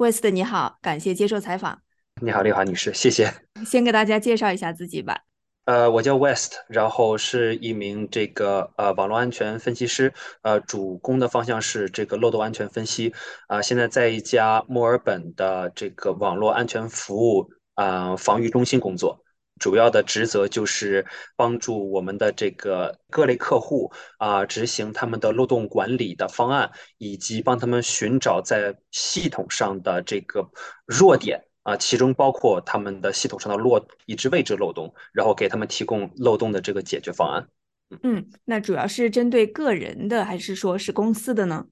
West 你好，感谢接受采访。你好，丽华女士，谢谢。先给大家介绍一下自己吧。呃，我叫 West，然后是一名这个呃网络安全分析师，呃，主攻的方向是这个漏洞安全分析。啊，现在在一家墨尔本的这个网络安全服务啊防御中心工作。主要的职责就是帮助我们的这个各类客户啊，执行他们的漏洞管理的方案，以及帮他们寻找在系统上的这个弱点啊，其中包括他们的系统上的落已知位置漏洞，然后给他们提供漏洞的这个解决方案。嗯，那主要是针对个人的，还是说是公司的呢？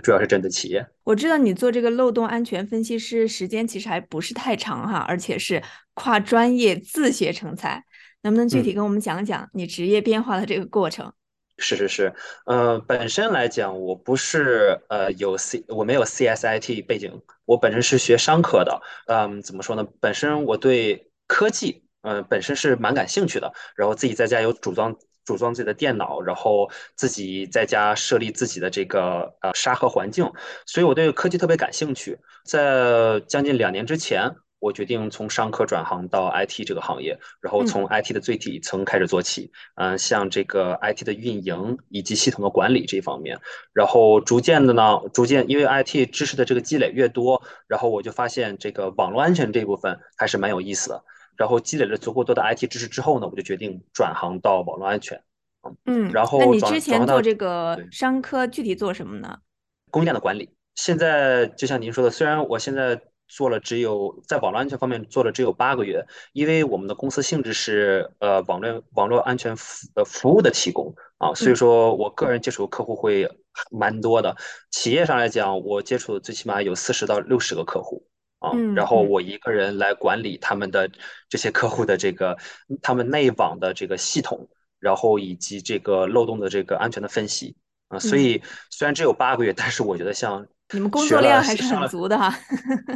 主要是针对企业。我知道你做这个漏洞安全分析师时间其实还不是太长哈，而且是跨专业自学成才，能不能具体跟我们讲讲你职业变化的这个过程？是是是，呃，本身来讲，我不是呃有 C，我没有 CSIT 背景，我本身是学商科的，嗯，怎么说呢？本身我对科技，嗯，本身是蛮感兴趣的，然后自己在家有组装。组装自己的电脑，然后自己在家设立自己的这个呃沙盒环境，所以我对科技特别感兴趣。在将近两年之前，我决定从商科转行到 IT 这个行业，然后从 IT 的最底层开始做起，嗯，像这个 IT 的运营以及系统的管理这一方面，然后逐渐的呢，逐渐因为 IT 知识的这个积累越多，然后我就发现这个网络安全这部分还是蛮有意思的。然后积累了足够多的 IT 知识之后呢，我就决定转行到网络安全。嗯，然后那你之前做这个商科具体做什么呢？供应链的管理。现在就像您说的，虽然我现在做了只有在网络安全方面做了只有八个月，因为我们的公司性质是呃网络网络安全服呃服务的提供啊，所以说我个人接触客户会蛮多的。企业上来讲，我接触的最起码有四十到六十个客户。啊，然后我一个人来管理他们的这些客户的这个他们内网的这个系统，然后以及这个漏洞的这个安全的分析啊，所以虽然只有八个月，但是我觉得像 你们工作量还是很足的哈。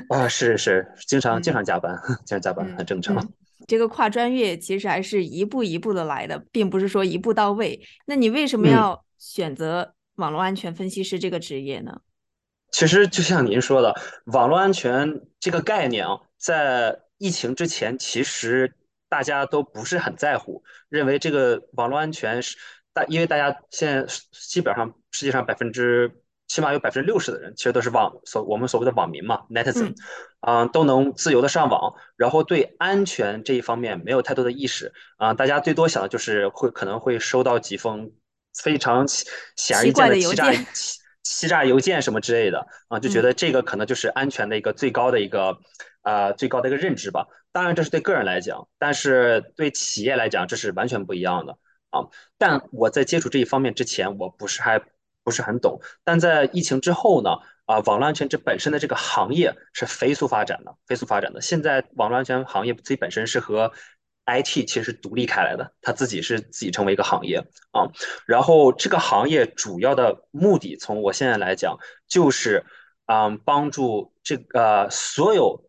啊，是是，经常 经常加班，经常加班很正常。这个跨专业其实还是一步一步的来的，并不是说一步到位。那你为什么要选择网络安全分析师这个职业呢？其实就像您说的，网络安全这个概念啊，在疫情之前，其实大家都不是很在乎，认为这个网络安全是大，因为大家现在基本上世界上百分之起码有百分之六十的人，其实都是网所我们所谓的网民嘛，netizen，啊，都能自由的上网，然后对安全这一方面没有太多的意识啊，大家最多想的就是会可能会收到几封非常显而易见的欺诈。欺诈邮件什么之类的啊，就觉得这个可能就是安全的一个最高的一个，呃，最高的一个认知吧。当然，这是对个人来讲，但是对企业来讲，这是完全不一样的啊。但我在接触这一方面之前，我不是还不是很懂。但在疫情之后呢，啊，网络安全这本身的这个行业是飞速发展的，飞速发展的。现在网络安全行业自己本身是和 IT 其实是独立开来的，它自己是自己成为一个行业啊。然后这个行业主要的目的，从我现在来讲，就是嗯，帮助这个所有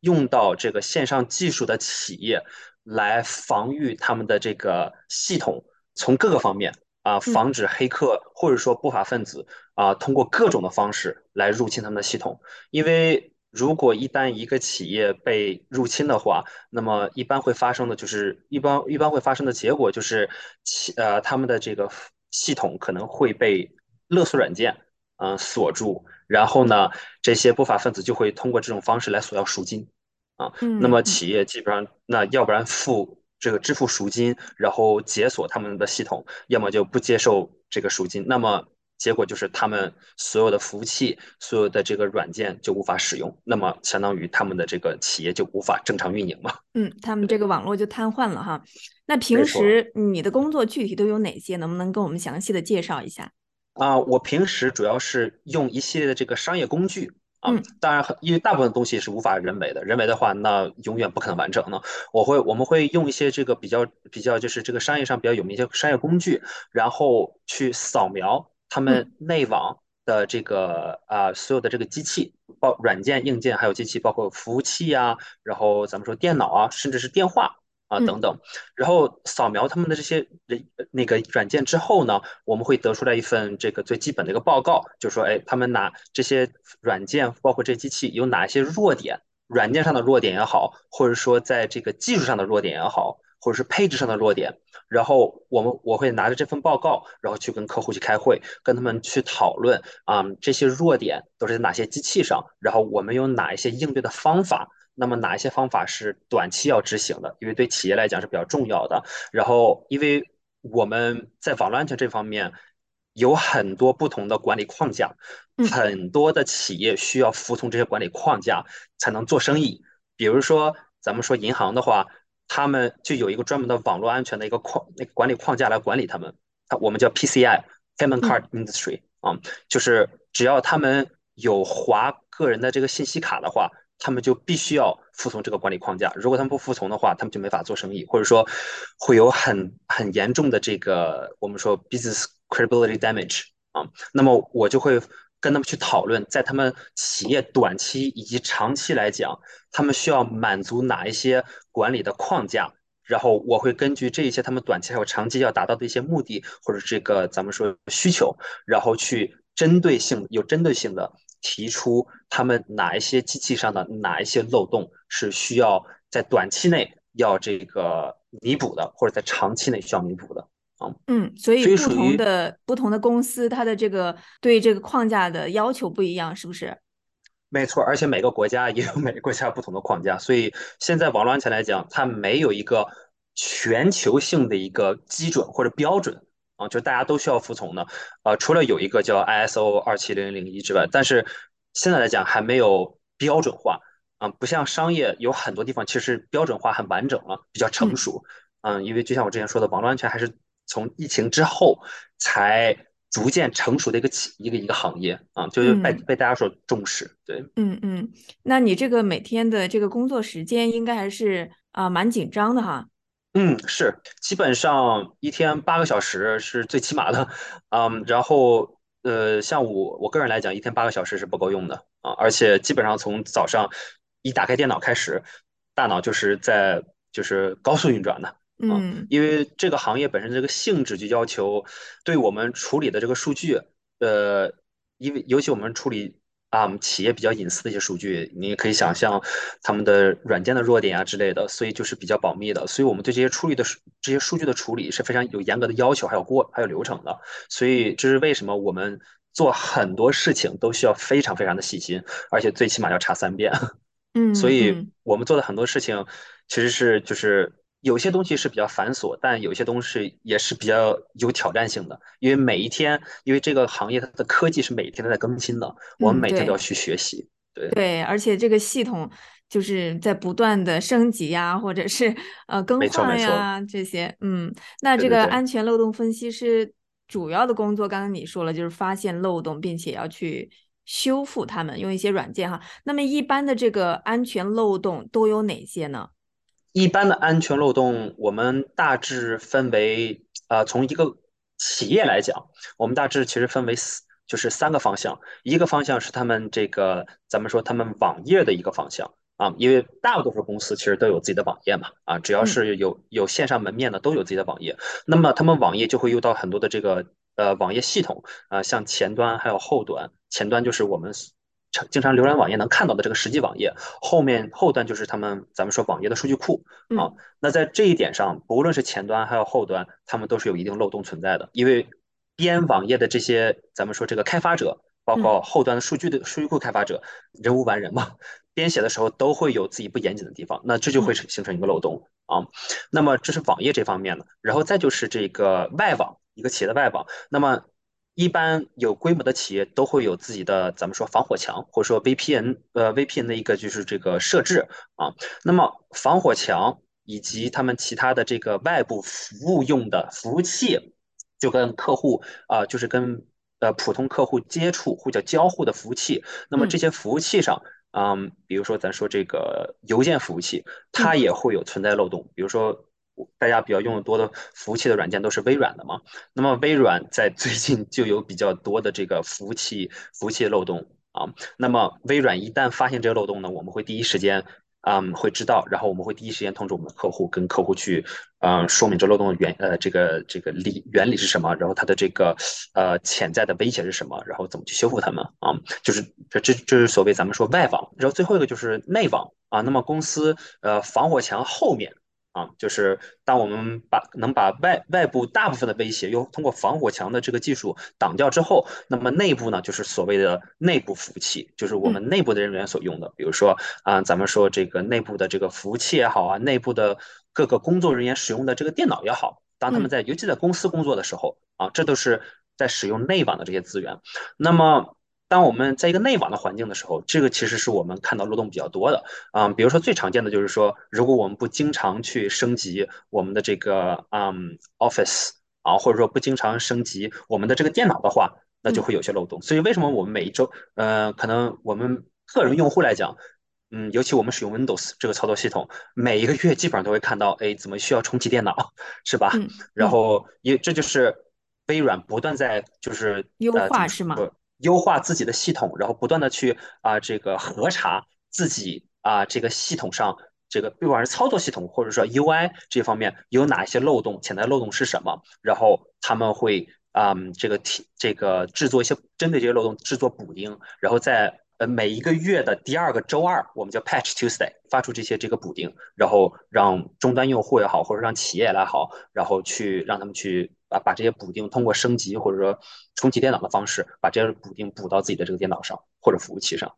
用到这个线上技术的企业来防御他们的这个系统，从各个方面啊，防止黑客或者说不法分子啊，通过各种的方式来入侵他们的系统，因为。如果一旦一个企业被入侵的话，那么一般会发生的就是一般一般会发生的结果就是企呃他们的这个系统可能会被勒索软件嗯锁住，然后呢这些不法分子就会通过这种方式来索要赎金啊，那么企业基本上那要不然付这个支付赎金，然后解锁他们的系统，要么就不接受这个赎金，那么。结果就是他们所有的服务器、所有的这个软件就无法使用，那么相当于他们的这个企业就无法正常运营嘛？嗯，他们这个网络就瘫痪了哈。那平时你的工作具体都有哪些？能不能跟我们详细的介绍一下？啊，我平时主要是用一系列的这个商业工具啊，当然因为大部分东西是无法人为的，人为的话那永远不可能完整呢。我会我们会用一些这个比较比较就是这个商业上比较有名一些商业工具，然后去扫描。他们内网的这个啊，所有的这个机器，包软件、硬件，还有机器，包括服务器啊，然后咱们说电脑啊，甚至是电话啊嗯等等。然后扫描他们的这些人那个软件之后呢，我们会得出来一份这个最基本的一个报告，就是说，哎，他们哪这些软件，包括这机器有哪些弱点，软件上的弱点也好，或者说在这个技术上的弱点也好，或者是配置上的弱点，然后我们我会拿着这份报告，然后去跟客户去开会，跟他们去讨论啊、这些弱点都是在哪些机器上，然后我们有哪一些应对的方法。那么哪一些方法是短期要执行的？因为对企业来讲是比较重要的。然后，因为我们在网络安全这方面有很多不同的管理框架，嗯很多的企业需要服从这些管理框架才能做生意。比如说，咱们说银行的话，他们就有一个专门的网络安全的一个框那个管理框架来管理他们，它我们叫 PCI（Payment 嗯 Card Industry） 啊、就是只要他们有划个人的这个信息卡的话，他们就必须要服从这个管理框架。如果他们不服从的话，他们就没法做生意，或者说会有很很严重的这个我们说 business credibility damage 啊。那么我就会跟他们去讨论，在他们企业短期以及长期来讲，他们需要满足哪一些管理的框架。然后我会根据这一些他们短期还有长期要达到的一些目的，或者这个咱们说需求，然后去针对性有针对性的提出他们哪一些机器上的哪一些漏洞是需要在短期内要这个弥补的，或者在长期内需要弥补的。嗯，所以不同的不同的公司，它的这个对这个框架的要求不一样，是不是？没错，而且每个国家也有 每个国家不同的框架，所以现在网络安全来讲，它没有一个全球性的一个基准或者标准啊，就大家都需要服从的。呃，除了有一个叫 ISO 二七零零一之外，但是现在来讲还没有标准化啊，不像商业有很多地方其实标准化很完整了，比较成嗯熟。嗯，因为就像我之前说的，网络安全还是从疫情之后才逐渐成熟的一个企一个一个行业啊，就是被嗯被大家所重视。对。嗯嗯，那你这个每天的这个工作时间应该还是啊、蛮紧张的哈。嗯，是，基本上一天八个小时是最起码的，嗯，然后呃，像我我个人来讲，一天八个小时是不够用的啊，而且基本上从早上一打开电脑开始，大脑就是在就是高速运转的啊，嗯因为这个行业本身这个性质就要求对我们处理的这个数据，呃，因为尤其我们处理。啊，企业比较隐私的一些数据，你也可以想象他们的软件的弱点啊之类的，所以就是比较保密的。所以我们对这些处理的这些数据的处理是非常有严格的要求，还有过还有流程的。所以这是为什么我们做很多事情都需要非常非常的细心，而且最起码要查三遍。嗯所以我们做的很多事情其实是就是有些东西是比较繁琐，但有些东西也是比较有挑战性的，因为每一天，因为这个行业它的科技是每天都在更新的，我们每天都要去学习。对，对，而且这个系统就是在不断的升级呀，或者是呃更换呀这些。嗯，那这。个安全漏洞分析师主要的工作，刚刚你说了，就是发现漏洞，并且要去修复它们，用一些软件哈。那么一般的这个安全漏洞都有哪些呢？一般的安全漏洞，我们大致分为，呃，从一个企业来讲，我们大致其实分为四，就是三个方向。一个方向是他们这个，咱们说他们网页的一个方向啊，因为大多数公司其实都有自己的网页嘛，啊，只要嗯是有有线上门面的都有自己的网页。那么他们网页就会用到很多的这个呃网页系统啊、像前端还有后端，前端就是我们常经常浏览网页能看到的这个实际网页，后面后端就是他们咱们说网页的数据库啊。嗯那在这一点上，不论是前端还有后端，他们都是有一定漏洞存在的，因为编网页的这些咱们说这个开发者，包嗯括后端的数据的数据库开发者，人无完人嘛，编写的时候都会有自己不严谨的地方，那这就会嗯形成一个漏洞啊。那么这是网页这方面的，然后再就是这个外网，一个企业的外网，那么。一般有规模的企业都会有自己的，咱们说防火墙，或者说 VPN，呃，VPN 的一个就是这个设置啊。那么防火墙以及他们其他的这个外部服务用的服务器，就跟客户啊、呃就是跟呃普通客户接触或者交互的服务器。那么这嗯些服务器上，嗯，比如说咱说这个邮件服务器，它嗯也会有存在漏洞。比如说大家比较用的多的服务器的软件都是微软的嘛，那么微软在最近就有比较多的这个服务器服务器漏洞啊。那么微软一旦发现这个漏洞呢，我们会第一时间嗯，会知道，然后我们会第一时间通知我们的客户，跟客户去，嗯，说明这漏洞原呃这个这个理原理是什么，然后它的这个呃潜在的威胁是什么，然后怎么去修复它们啊，就是这这这是所谓咱们说外网，然后最后一个就是内网啊，那么公司呃防火墙后面。啊，就是当我们把能把外外部大部分的威胁，又通过防火墙的这个技术挡掉之后，那么内部呢，就是所谓的内部服务器，就是我们内部的人员所用的，比如说啊，咱们说这个内部的这个服务器也好啊，内部的各个工作人员使用的这个电脑也好，当他们在尤其在公司工作的时候啊，这都是在使用内网的这些资源，那么。当我们在一个内网的环境的时候，这个其实是我们看到漏洞比较多的啊。比如说最常见的就是说，如果我们不经常去升级我们的这个嗯 Office 啊，或者说不经常升级我们的这个电脑的话，那就会有些漏洞。所以为什么我们每一周，呃，可能我们个人用户来讲，嗯，尤其我们使用 Windows 这个操作系统，每一个月基本上都会看到，哎，怎么需要重启电脑，是吧？然后也这就是微软不断在就是优化是吗？优化自己的系统，然后不断的去啊这个核查自己啊这个系统上这个不管是操作系统或者说 UI 这方面有哪些漏洞，潜在漏洞是什么，然后他们会啊这个提这个制作一些针对这些漏洞制作补丁，然后在呃每一个月的第二个周二，我们叫 Patch Tuesday 发出这些这个补丁，然后让终端用户也好，或者让企业来好，然后去让他们去。把把这些补丁通过升级或者说重启电脑的方式，把这些补丁补到自己的这个电脑上或者服务器上。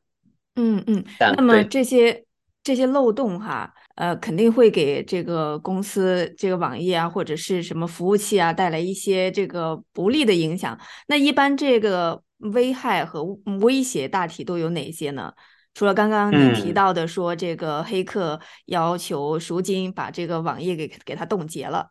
嗯嗯。那么这些这些漏洞哈，呃，肯定会给这个公司这个网页啊，或者是什么服务器啊，带来一些这个不利的影响。那一般这个危害和威胁大体都有哪些呢？除了刚刚你提到的说这个黑客要求赎金，把这个网页给给他冻结了。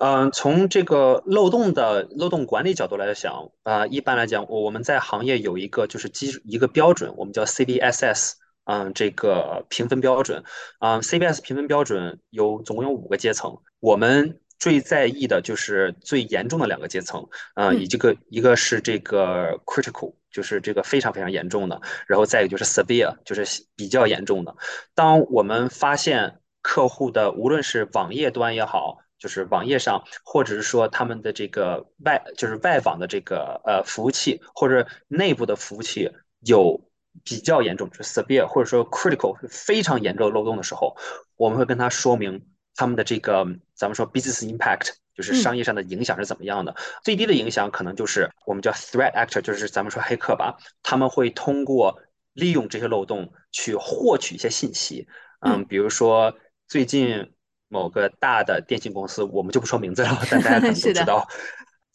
嗯，从这个漏洞的漏洞管理角度来讲，啊，一般来讲，我我们在行业有一个就是基一个标准，我们叫 CBSS，嗯，这个评分标准，嗯，CBS 评分标准有总共有五个阶层，我们最在意的就是最严重的两个阶层，嗯，以这个一个是这个 critical，就是这个非常非常严重的，然后再一个就是 severe，就是比较严重的。当我们发现客户的无论是网页端也好，就是网页上，或者是说他们的这个外，就是外网的这个呃服务器，或者内部的服务器有比较严重，就是 severe 或者说 critical 非常严重的漏洞的时候，我们会跟他说明他们的这个咱们说 business impact，就是商业上的影响是怎么样的。最低的影响可能就是我们叫 threat actor，就是咱们说黑客吧，他们会通过利用这些漏洞去获取一些信息，嗯，比如说最近。某个大的电信公司，我们就不说名字了，但大家可能都知道，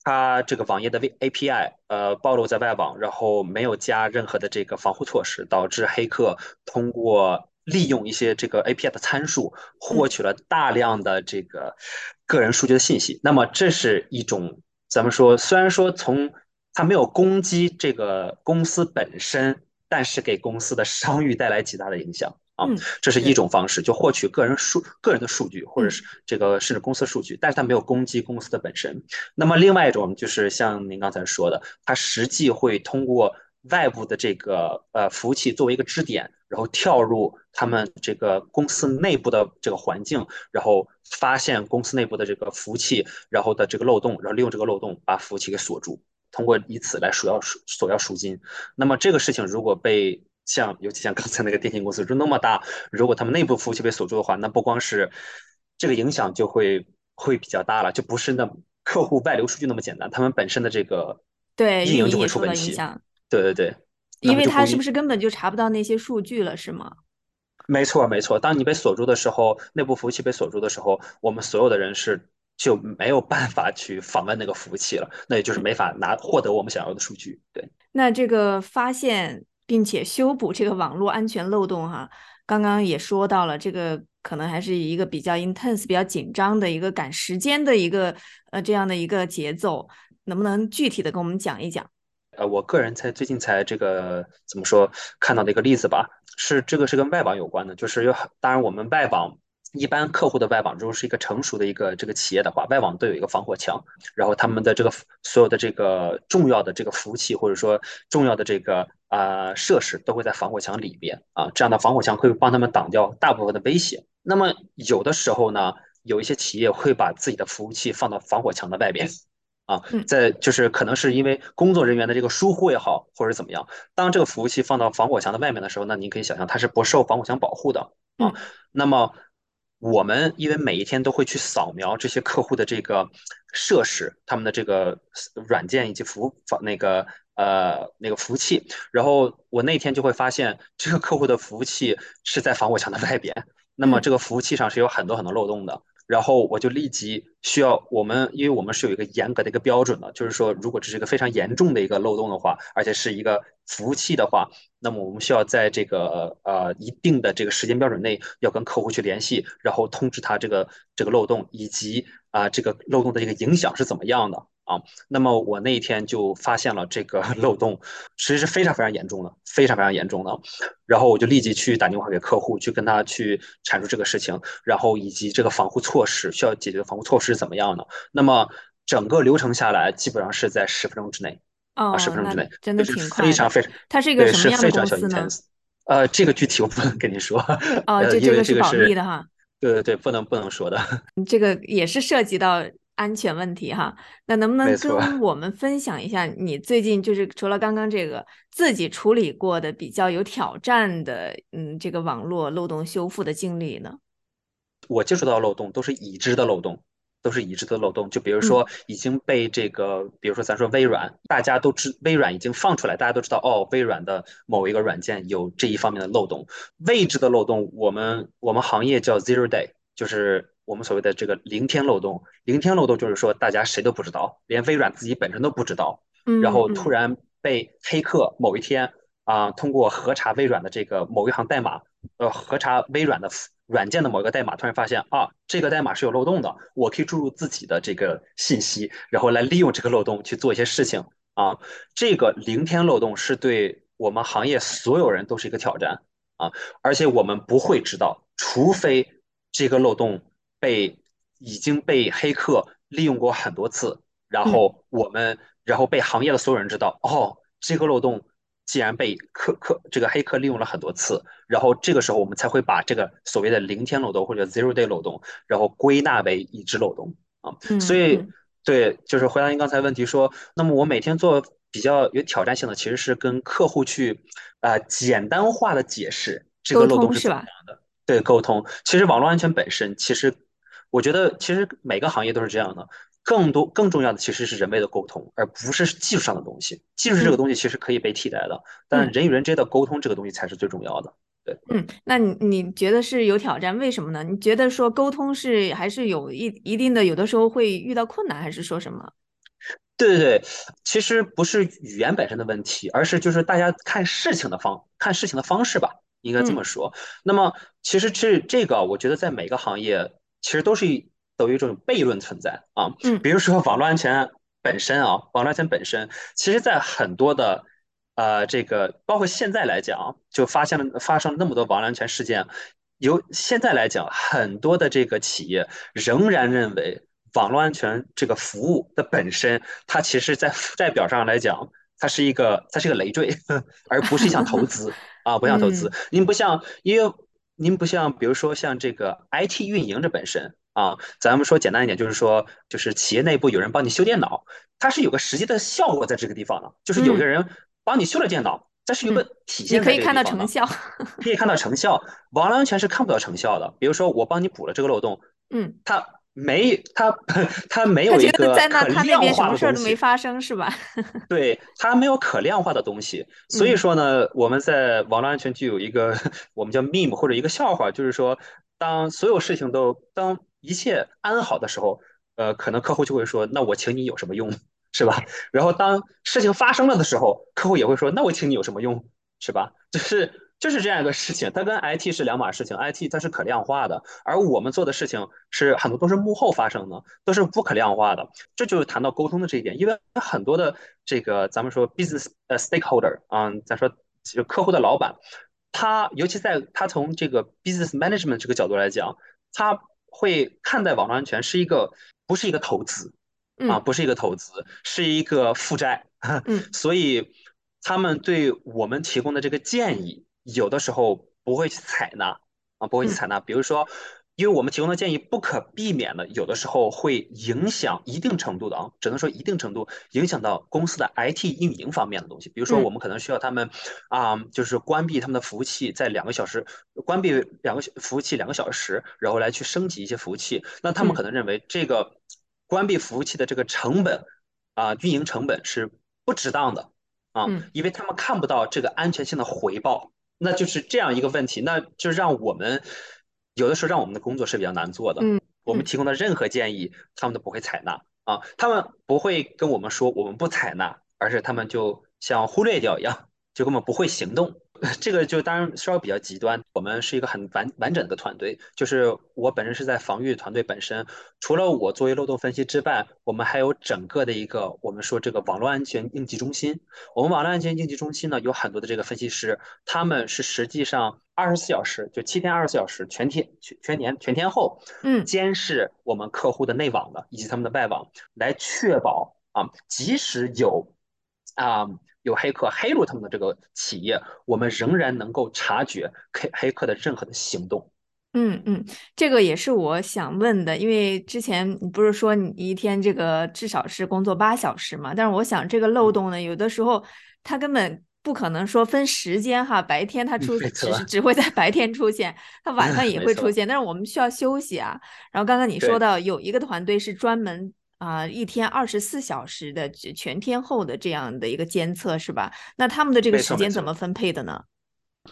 它这个网页的 V API 呃暴露在外网，然后没有加任何的这个防护措施，导致黑客通过利用一些这个 API 的参数，获取了大量的这个个人数据的信息。那么这是一种咱们说，虽然说从它没有攻击这个公司本身，但是给公司的商誉带来极大的影响。啊，这是一种方式，就获取个人数、个人的数据，或者是这个甚至公司数据，但是它没有攻击公司的本身。那么另外一种就是像您刚才说的，它实际会通过外部的这个呃服务器作为一个支点，然后跳入他们这个公司内部的这个环境，然后发现公司内部的这个服务器，然后的这个漏洞，然后利用这个漏洞把服务器给锁住，通过以此来索要索索要赎金。那么这个事情如果被像尤其像刚才那个电信公司就那么大，如果他们内部服务器被锁住的话，那不光是这个影响就会会比较大了，就不是那客户外流数据那么简单，他们本身的这个对运营就会出问题。对对对，因为他是不是根本就查不到那些数据了，是吗？没错没错，当你被锁住的时候，内部服务器被锁住的时候，我们所有的人是就没有办法去访问那个服务器了，那也就是没法拿获得我们想要的数据。对，那这个发现。并且修补这个网络安全漏洞，哈，刚刚也说到了，这个可能还是一个比较 intense、比较紧张的一个赶时间的一个呃这样的一个节奏，能不能具体的跟我们讲一讲？呃，我个人才最近才这个怎么说看到的一个例子吧，是这个是跟外网有关的，就是有当然我们外网一般客户的外网如果是一个成熟的一个这个企业的话，外网都有一个防火墙，然后他们的这个所有的这个重要的这个服务器或者说重要的这个啊设施都会在防火墙里边啊，这样的防火墙会帮他们挡掉大部分的威胁。那么有的时候呢，有一些企业会把自己的服务器放到防火墙的外边。啊，在就是可能是因为工作人员的这个疏忽也好，或者怎么样，当这个服务器放到防火墙的外面的时候，那您可以想象它是不受防火墙保护的啊。那么我们因为每一天都会去扫描这些客户的这个设施，他们的这个软件以及服那个呃那个服务器，然后我那天就会发现这个客户的服务器是在防火墙的外边，那么这个服务器上是有很多很多漏洞的。然后我就立即需要我们，因为我们是有一个严格的一个标准的，就是说，如果这是一个非常严重的一个漏洞的话，而且是一个服务器的话，那么我们需要在这个呃一定的这个时间标准内，要跟客户去联系，然后通知他这个这个漏洞以及啊这个漏洞的一个影响是怎么样的。啊，那么我那一天就发现了这个 漏洞，其实是非常非常严重的，非常非常严重的。然后我就立即去打电话给客户，去跟他去阐述这个事情，然后以及这个防护措施需要解决的防护措施是怎么样的。那么整个流程下来，基本上是在十分钟之内，啊，十分钟之内，真的挺快，非常非常。它是一个什么样的公司呢？呃，这个具体我不能跟你说，哦，这这个是保密的哈。对对对，不能不能说的。这个也是涉及到。安全问题哈，那能不能跟我们分享一下你最近就是除了刚刚这个自己处理过的比较有挑战的，嗯，这个网络漏洞修复的经历呢？我接触到漏洞都是已知的漏洞，都是已知的漏洞。就比如说已经被这个，比如说咱说微软，大家都知微软已经放出来，大家都知道哦，微软的某一个软件有这一方面的漏洞。未知的漏洞，我们我们行业叫 zero day，就是。我们所谓的这个零天漏洞，零天漏洞就是说大家谁都不知道，连微软自己本身都不知道，然后突然被黑客某一天啊，通过核查微软的这个某一行代码，呃，核查微软的软件的某一个代码，突然发现啊，这个代码是有漏洞的，我可以注入自己的这个信息，然后来利用这个漏洞去做一些事情啊。这个零天漏洞是对我们行业所有人都是一个挑战啊，而且我们不会知道，除非这个漏洞。被已经被黑客利用过很多次，然后我们，然后被行业的所有人知道，哦，这个漏洞既然被客客这个黑客利用了很多次，然后这个时候我们才会把这个所谓的零天漏洞或者 zero day 漏洞，然后归纳为已知漏洞啊。所以，对，就是回答您刚才问题说，那么我每天做比较有挑战性的，其实是跟客户去呃简单化的解释这个漏洞是怎么样的，对，沟通。其实网络安全本身其实。我觉得其实每个行业都是这样的，更多更重要的其实是人为的沟通，而不是技术上的东西。技术这个东西其实可以被替代的，但人与人之间的沟通这个东西才是最重要的。对，嗯，那你你觉得是有挑战？为什么呢？你觉得说沟通是还是有一一定的，有的时候会遇到困难，还是说什么？对对对，其实不是语言本身的问题，而是就是大家看事情的方看事情的方式吧，应该这么说。那么其实这这个，我觉得在每个行业。其实都是都有一种悖论存在啊，嗯，比如说网络安全本身啊，网络安全本身，其实在很多的呃这个，包括现在来讲，就发现了发生了那么多网络安全事件，由现在来讲，很多的这个企业仍然认为网络安全这个服务的本身，它其实在负债表上来讲，它是一个它是一个累赘，而不是一项投资 啊，不像投资，您不像因为。您不像，比如说像这个 IT 运营这本身啊，咱们说简单一点，就是说，就是企业内部有人帮你修电脑，它是有个实际的效果在这个地方的，就是有个人帮你修了电脑，但是有个体现。你可以看到成效，可以看到成效。网络安全是看不到成效的。比如说我帮你补了这个漏洞，嗯，它。没，他他没有一个可量化的东西，没发生是吧？对，他没有可量化的东西，所以说呢，我们在网络安全就有一个 我们叫 meme 或者一个笑话，就是说，当所有事情都当一切安好的时候，呃，可能客户就会说，那我请你有什么用，是吧？然后当事情发生了的时候，客户也会说，那我请你有什么用，是吧？就是。就是这样一个事情，它跟 IT 是两码事情。IT 它是可量化的，而我们做的事情是很多都是幕后发生的，都是不可量化的。这就是谈到沟通的这一点，因为很多的这个咱们说 business 呃 stakeholder 啊，咱说就客户的老板，他尤其在他从这个 business management 这个角度来讲，他会看待网络安全是一个不是一个投资啊，不是一个投资，是一个负债。嗯，所以他们对我们提供的这个建议，有的时候不会去采纳啊，不会去采纳。比如说。因为我们提供的建议不可避免的，有的时候会影响一定程度的啊，只能说一定程度影响到公司的 IT 运营方面的东西。比如说，我们可能需要他们啊，就是关闭他们的服务器，在两个小时关闭两个服务器两个小时，然后来去升级一些服务器。那他们可能认为这个关闭服务器的这个成本啊，运营成本是不值当的啊，因为他们看不到这个安全性的回报。那就是这样一个问题，那就让我们。有的时候让我们的工作是比较难做的，嗯，我们提供的任何建议，他们都不会采纳啊，他们不会跟我们说我们不采纳，而是他们就像忽略掉一样，就根本不会行动。这个就当然稍微比较极端。我们是一个很完完整的团队，就是我本身是在防御团队本身，除了我作为漏洞分析之外，我们还有整个的一个我们说这个网络安全应急中心。我们网络安全应急中心呢，有很多的这个分析师，他们是实际上二十四小时，就七天二十四小时，全天全全年全天候，嗯，监视我们客户的内网的以及他们的外网，来确保啊，即使有啊。有黑客黑入他们的这个企业，我们仍然能够察觉黑黑客的任何的行动。嗯嗯，这个也是我想问的，因为之前你不是说你一天这个至少是工作八小时嘛？但是我想这个漏洞呢，有的时候它根本不可能说分时间哈，白天它出只是只会在白天出现，它晚上 也会出现，但是我们需要休息啊。然后刚刚你说到有一个团队是专门。啊，一天二十四小时的全天候的这样的一个监测是吧？那他们的这个时间怎么分配的呢？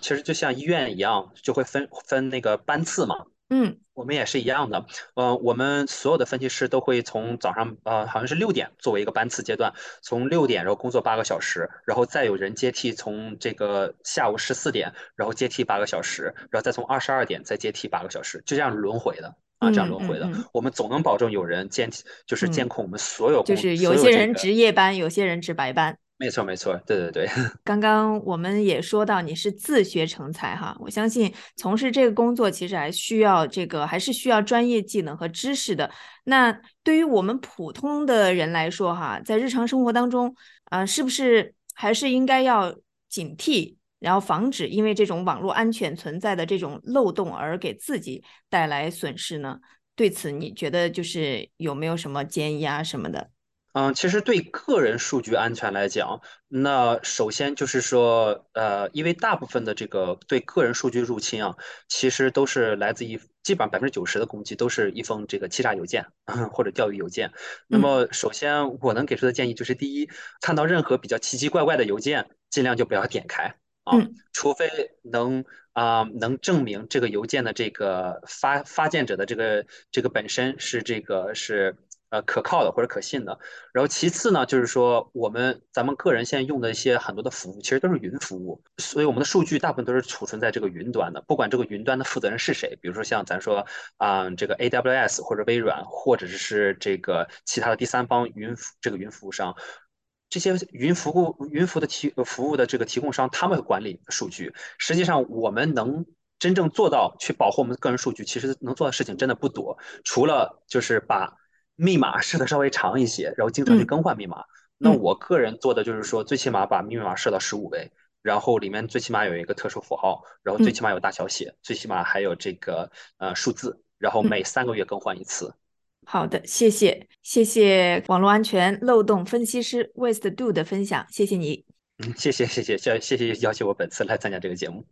其实就像医院一样，就会分分那个班次嘛。嗯，我们也是一样的。呃，我们所有的分析师都会从早上呃好像是六点作为一个班次阶段，从六点然后工作八个小时，然后再有人接替从这个下午十四点，然后接替八个小时，然后再从二十二点再接替八个小时，就这样轮回的。啊，这样轮回的，我们总能保证有人监，就是监控我们所有，就是有些人值夜班，有些人值白班。没错，没错，对对对。刚刚我们也说到你是自学成才哈，我相信从事这个工作其实还需要这个，还是需要专业技能和知识的。那对于我们普通的人来说哈，在日常生活当中啊，是不是还是应该要警惕？然后防止因为这种网络安全存在的这种漏洞而给自己带来损失呢？对此你觉得就是有没有什么建议啊什么的？嗯，其实对个人数据安全来讲，那首先就是说，呃，因为大部分的这个对个人数据入侵啊，其实都是来自于基本上百分之九十的攻击都是一封这个欺诈邮件 或者钓鱼邮件。那么首先我能给出的建议就是，第一，看到任何比较奇奇怪怪的邮件，尽量就不要点开。啊，除非能啊能证明这个邮件的这个发发件者的这个这个本身是这个是呃可靠的或者可信的。然后其次呢，就是说我们咱们个人现在用的一些很多的服务，其实都是云服务，所以我们的数据大部分都是储存在这个云端的。不管这个云端的负责人是谁，比如说像咱说啊这个 AWS 或者微软，或者是这个其他的第三方云这个云服务商。这些云服务、云服的提服务的这个提供商，他们管理数据。实际上，我们能真正做到去保护我们的个人数据，其实能做的事情真的不多。除了就是把密码设的稍微长一些，然后经常去更换密码。那我个人做的就是说，最起码把密码设到十五位，然后里面最起码有一个特殊符号，然后最起码有大小写，最起码还有这个呃数字，然后每三个月更换一次。好的，谢谢，谢谢网络安全漏洞分析师 West Do 的分享，谢谢你。嗯，谢谢，谢谢，谢谢谢邀请我本次来参加这个节目。